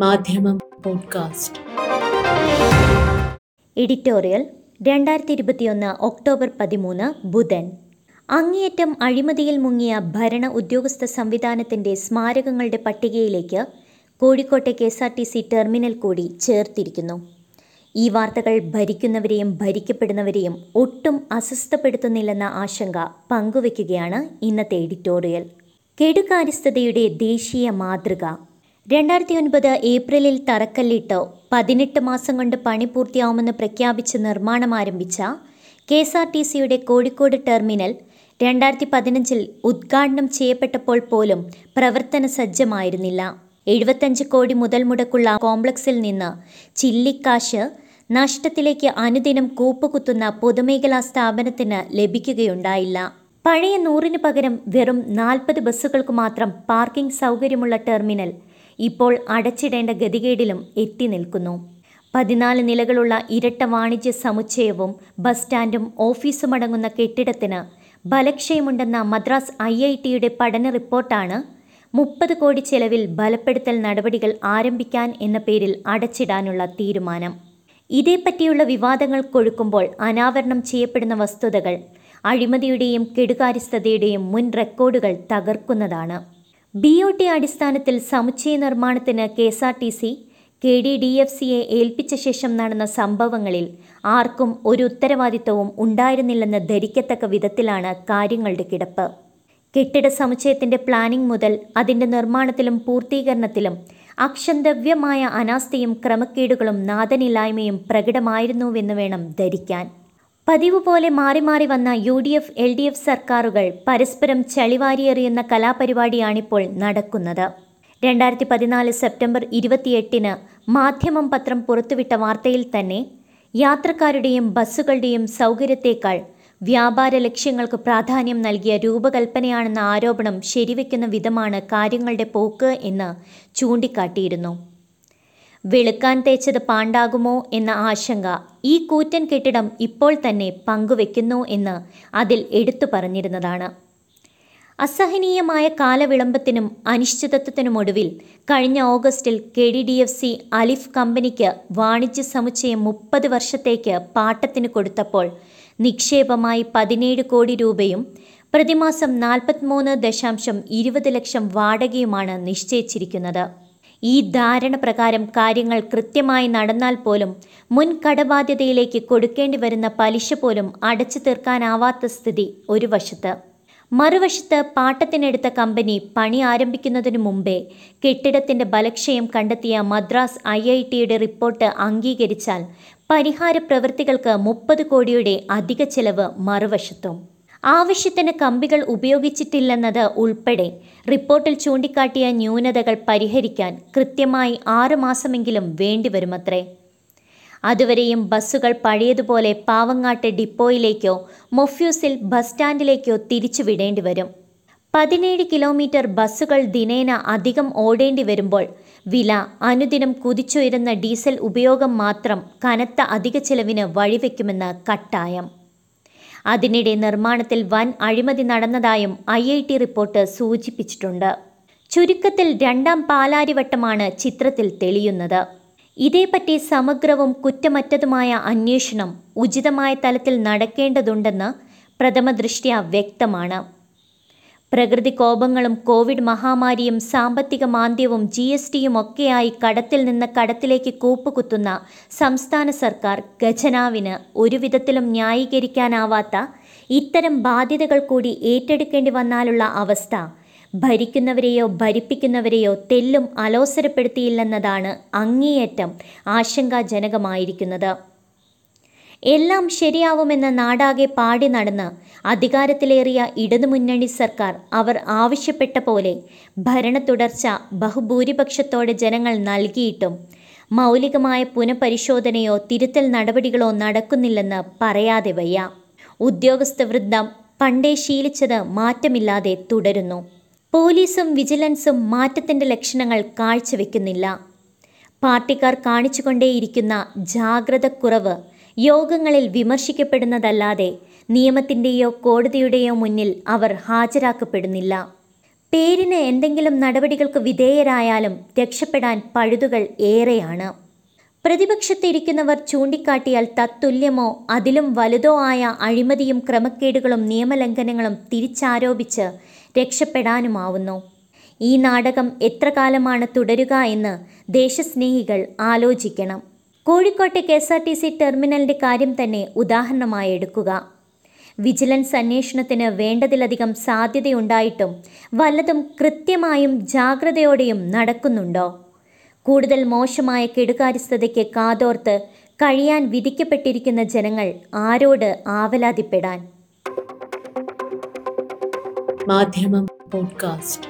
മാധ്യമം podcast. Editorial രണ്ടായിരത്തി ഇരുപത്തിയൊന്ന് ഒക്ടോബർ പതിമൂന്ന് ബുധൻ. അങ്ങേയറ്റം അഴിമതിയിൽ മുങ്ങിയ ഭരണ ഉദ്യോഗസ്ഥ സംവിധാനത്തിന്റെ സ്മാരകങ്ങളുടെ പട്ടികയിലേക്ക് കോഴിക്കോട്ടെ K S R T C terminal കൂടി ചേർത്തിരിക്കുന്നു. ഈ വാർത്തകൾ ഭരിക്കുന്നവരെയും ഭരിക്കപ്പെടുന്നവരെയും ഒട്ടും അസ്വസ്ഥപ്പെടുത്തുന്നില്ലെന്ന ആശങ്ക പങ്കുവയ്ക്കുകയാണ് ഇന്നത്തെ എഡിറ്റോറിയൽ. കെടുകാര്യസ്ഥതയുടെ ദേശീയ മാതൃക രണ്ടായിരത്തി ഒൻപത് ഏപ്രിലിൽ തറക്കല്ലിട്ട് പതിനെട്ട് മാസം കൊണ്ട് പണി പൂർത്തിയാവുമെന്ന് പ്രഖ്യാപിച്ച് നിർമ്മാണം ആരംഭിച്ച കെ എസ് ആർ ടി സിയുടെ കോഴിക്കോട് ടെർമിനൽ രണ്ടായിരത്തി പതിനഞ്ചിൽ ഉദ്ഘാടനം ചെയ്യപ്പെട്ടപ്പോൾ പോലും പ്രവർത്തന സജ്ജമായിരുന്നില്ല. എഴുപത്തഞ്ച് കോടി മുതൽ മുടക്കുള്ള കോംപ്ലക്സിൽ നിന്ന് ചില്ലിക്കാശ് നഷ്ടത്തിലേക്ക് അനുദിനം കൂപ്പുകുത്തുന്ന പൊതുമേഖലാ സ്ഥാപനത്തിന് ലഭിക്കുകയുണ്ടായില്ല. പഴയ നൂറിന് പകരം വെറും നാൽപ്പത് ബസ്സുകൾക്ക് മാത്രം പാർക്കിംഗ് സൗകര്യമുള്ള ടെർമിനൽ ഇപ്പോൾ അടച്ചിടേണ്ട ഗതികേടിലും എത്തി നിൽക്കുന്നു. പതിനാല് നിലകളുള്ള ഇരട്ട വാണിജ്യ സമുച്ചയവും ബസ് സ്റ്റാൻഡും ഓഫീസും അടങ്ങുന്ന കെട്ടിടത്തിന് ബലക്ഷയമുണ്ടെന്ന മദ്രാസ് ഐ ഐ ടിയുടെ പഠന റിപ്പോർട്ടാണ് മുപ്പത് കോടി ചെലവിൽ ബലപ്പെടുത്തൽ നടപടികൾ ആരംഭിക്കാൻ എന്ന പേരിൽ അടച്ചിടാനുള്ള തീരുമാനം. ഇതേപ്പറ്റിയുള്ള വിവാദങ്ങൾ കൊഴുക്കുമ്പോൾ അനാവരണം ചെയ്യപ്പെടുന്ന വസ്തുതകൾ അഴിമതിയുടെയും കെടുകാര്യസ്ഥതയുടെയും മുൻ റെക്കോർഡുകൾ തകർക്കുന്നതാണ്. ബി ഒ ടി അടിസ്ഥാനത്തിൽ സമുച്ചയ നിർമ്മാണത്തിന് K S R T C K D D F സിയെ ഏൽപ്പിച്ച ശേഷം നടന്ന സംഭവങ്ങളിൽ ആർക്കും ഒരു ഉത്തരവാദിത്തവും ഉണ്ടായിരുന്നില്ലെന്ന് ധരിക്കത്തക്ക വിധത്തിലാണ് കാര്യങ്ങളുടെ കിടപ്പ്. കെട്ടിട സമുച്ചയത്തിന്റെ പ്ലാനിംഗ് മുതൽ അതിന്റെ നിർമ്മാണത്തിലും പൂർത്തീകരണത്തിലും അക്ഷന്തവ്യമായ അനാസ്ഥയും ക്രമക്കേടുകളും നാദനില്ലായ്മയും പ്രകടമായിരുന്നുവെന്ന് വേണം ധരിക്കാൻ. പതിവ് പോലെ മാറി മാറി വന്ന U D F L D F സർക്കാരുകൾ പരസ്പരം ചളിവാരിയെറിയുന്ന കലാപരിപാടിയാണിപ്പോൾ നടക്കുന്നത്. രണ്ടായിരത്തി പതിനാല് സെപ്റ്റംബർ ഇരുപത്തിയെട്ടിന് മാധ്യമം പത്രം പുറത്തുവിട്ട വാർത്തയിൽ തന്നെ യാത്രക്കാരുടെയും ബസ്സുകളുടെയും സൗകര്യത്തേക്കാൾ വ്യാപാര ലക്ഷ്യങ്ങൾക്ക് പ്രാധാന്യം നൽകിയ രൂപകൽപ്പനയാണെന്ന ആരോപണം ശരിവെക്കുന്ന വിധമാണ് കാര്യങ്ങളുടെ പോക്ക് എന്ന് ചൂണ്ടിക്കാട്ടിയിരുന്നു. വെളുക്കാൻ തേച്ചത് പാണ്ടാകുമോ എന്ന ആശങ്ക ഈ കൂറ്റൻ കെട്ടിടം ഇപ്പോൾ തന്നെ പങ്കുവെക്കുന്നു എന്ന് അതിൽ എടുത്തു പറഞ്ഞിരുന്നതാണ്. അസഹനീയമായ കാലവിളംബത്തിനും അനിശ്ചിതത്വത്തിനുമൊടുവിൽ കഴിഞ്ഞ ഓഗസ്റ്റിൽ K D D F C Alif കമ്പനിക്ക് വാണിജ്യ സമുച്ചയം മുപ്പത് വർഷത്തേക്ക് പാട്ടത്തിന് കൊടുത്തപ്പോൾ നിക്ഷേപമായി പതിനേഴ് കോടി രൂപയും പ്രതിമാസം നാൽപ്പത്തിമൂന്ന് ദശാംശം ഇരുപത് ലക്ഷം വാടകയുമാണ് നിശ്ചയിച്ചിരിക്കുന്നത്. ഈ ധാരണ പ്രകാരം കാര്യങ്ങൾ കൃത്യമായി നടന്നാൽ പോലും മുൻ കടബാധ്യതയിലേക്ക് കൊടുക്കേണ്ടി വരുന്ന പലിശ പോലും അടച്ചു തീർക്കാനാവാത്ത സ്ഥിതി ഒരു വശത്ത്. മറുവശത്ത് പാട്ടത്തിനെടുത്ത കമ്പനി പണി ആരംഭിക്കുന്നതിനു മുമ്പേ കെട്ടിടത്തിന്റെ ബലക്ഷയം കണ്ടെത്തിയ മദ്രാസ് ഐ ഐ ടിയുടെ റിപ്പോർട്ട് അംഗീകരിച്ചാൽ പരിഹാര പ്രവൃത്തികൾക്ക് മുപ്പത് കോടിയുടെ അധിക ചെലവ് മറുവശത്തും. ആവശ്യത്തിന് കമ്പികൾ ഉപയോഗിച്ചിട്ടില്ലെന്നത് ഉൾപ്പെടെ റിപ്പോർട്ടിൽ ചൂണ്ടിക്കാട്ടിയ ന്യൂനതകൾ പരിഹരിക്കാൻ കൃത്യമായി ആറുമാസമെങ്കിലും വേണ്ടിവരുമത്രേ. അതുവരെയും ബസ്സുകൾ പഴയതുപോലെ പാവങ്ങാട്ട് ഡിപ്പോയിലേക്കോ മൊഫ്യൂസിൽ ബസ് സ്റ്റാൻഡിലേക്കോ തിരിച്ചു വിടേണ്ടി വരും പതിനേഴ് കിലോമീറ്റർ ബസ്സുകൾ ദിനേന അധികം ഓടേണ്ടി വരുമ്പോൾ വില അനുദിനം കുതിച്ചുയരുന്ന ഡീസൽ ഉപയോഗം മാത്രം കനത്ത അധിക ചെലവിന് വഴിവെക്കുമെന്ന് കട്ടായം. അതിനിടെ നിർമ്മാണത്തിൽ വൻ അഴിമതി നടന്നതായും ഐ റിപ്പോർട്ട് സൂചിപ്പിച്ചിട്ടുണ്ട്. ചുരുക്കത്തിൽ രണ്ടാം പാലാരിവട്ടമാണ് ചിത്രത്തിൽ തെളിയുന്നത്. ഇതേപ്പറ്റി സമഗ്രവും കുറ്റമറ്റതുമായ അന്വേഷണം ഉചിതമായ തലത്തിൽ നടക്കേണ്ടതുണ്ടെന്ന് പ്രഥമദൃഷ്ട്യ വ്യക്തമാണ്. പ്രകൃതി കോപങ്ങളും കോവിഡ് മഹാമാരിയും സാമ്പത്തിക മാന്ദ്യവും ജി എസ് ടിയും ഒക്കെയായി കടത്തിൽ നിന്ന് കടത്തിലേക്ക് കൂപ്പുകുത്തുന്ന സംസ്ഥാന സർക്കാർ ഖജനാവിന് ഒരുവിധത്തിലും ന്യായീകരിക്കാനാവാത്ത ഇത്തരം ബാധ്യതകൾ കൂടി ഏറ്റെടുക്കേണ്ടി വന്നാലുള്ള അവസ്ഥ. ഭരിക്കുന്നവരെയോ ഭരിപ്പിക്കുന്നവരെയോ തെല്ലും അലോസരപ്പെടുത്തിയില്ലെന്നതാണ് അങ്ങേയറ്റം ആശങ്കാജനകമായിരിക്കുന്നത്. എല്ലാം ശരിയാവുമെന്ന് നാടാകെ പാടി നടന്ന് അധികാരത്തിലേറിയ ഇടതുമുന്നണി സർക്കാർ അവർ ആവശ്യപ്പെട്ട പോലെ ഭരണ തുടർച്ച ബഹുഭൂരിപക്ഷത്തോടെ ജനങ്ങൾ നൽകിയിട്ടും മൗലികമായ പുനഃപരിശോധനയോ തിരുത്തൽ നടപടികളോ നടക്കുന്നില്ലെന്ന് പറയാതെ വയ്യ. ഉദ്യോഗസ്ഥ വൃദ്ധം പണ്ടേ ശീലിച്ചത് മാറ്റമില്ലാതെ തുടരുന്നു. പോലീസും വിജിലൻസും മാറ്റത്തിന്റെ ലക്ഷണങ്ങൾ കാഴ്ചവെക്കുന്നില്ല. പാർട്ടിക്കാർ കാണിച്ചുകൊണ്ടേയിരിക്കുന്ന ജാഗ്രതക്കുറവ് യോഗങ്ങളിൽ വിമർശിക്കപ്പെടുന്നതല്ലാതെ നിയമത്തിന്റെയോ കോടതിയുടെയോ മുന്നിൽ അവർ ഹാജരാക്കപ്പെടുന്നില്ല. പേരിന് എന്തെങ്കിലും നടപടികൾക്ക് വിധേയരായാലും രക്ഷപ്പെടാൻ പഴുതുകൾ ഏറെയാണ്. പ്രതിപക്ഷത്തിരിക്കുന്നവർ ചൂണ്ടിക്കാട്ടിയാൽ തത്തുല്യമോ അതിലും വലുതോ ആയ അഴിമതിയും ക്രമക്കേടുകളും നിയമലംഘനങ്ങളും തിരിച്ചാരോപിച്ച് രക്ഷപ്പെടാനുമാവുന്നു. ഈ നാടകം എത്ര കാലമാണ് തുടരുക എന്ന് ദേശസ്നേഹികൾ ആലോചിക്കണം. കോഴിക്കോട്ടെ K S R T C ടെർമിനലിന്റെ കാര്യം തന്നെ ഉദാഹരണമായി എടുക്കുക. വിജിലൻസ് അന്വേഷണത്തിന് വേണ്ടതിലധികം സാധ്യതയുണ്ടായിട്ടും വല്ലതും കൃത്യമായും ജാഗ്രതയോടെയും നടക്കുന്നുണ്ടോ? കൂടുതൽ മോശമായ കെടുകാര്യസ്ഥതയ്ക്ക് കാതോർത്ത് കഴിയാൻ വിധിക്കപ്പെട്ടിരിക്കുന്ന ജനങ്ങൾ ആരോട് ആവലാതിപ്പെടാൻ? മാധ്യമം പോഡ്കാസ്റ്റ്.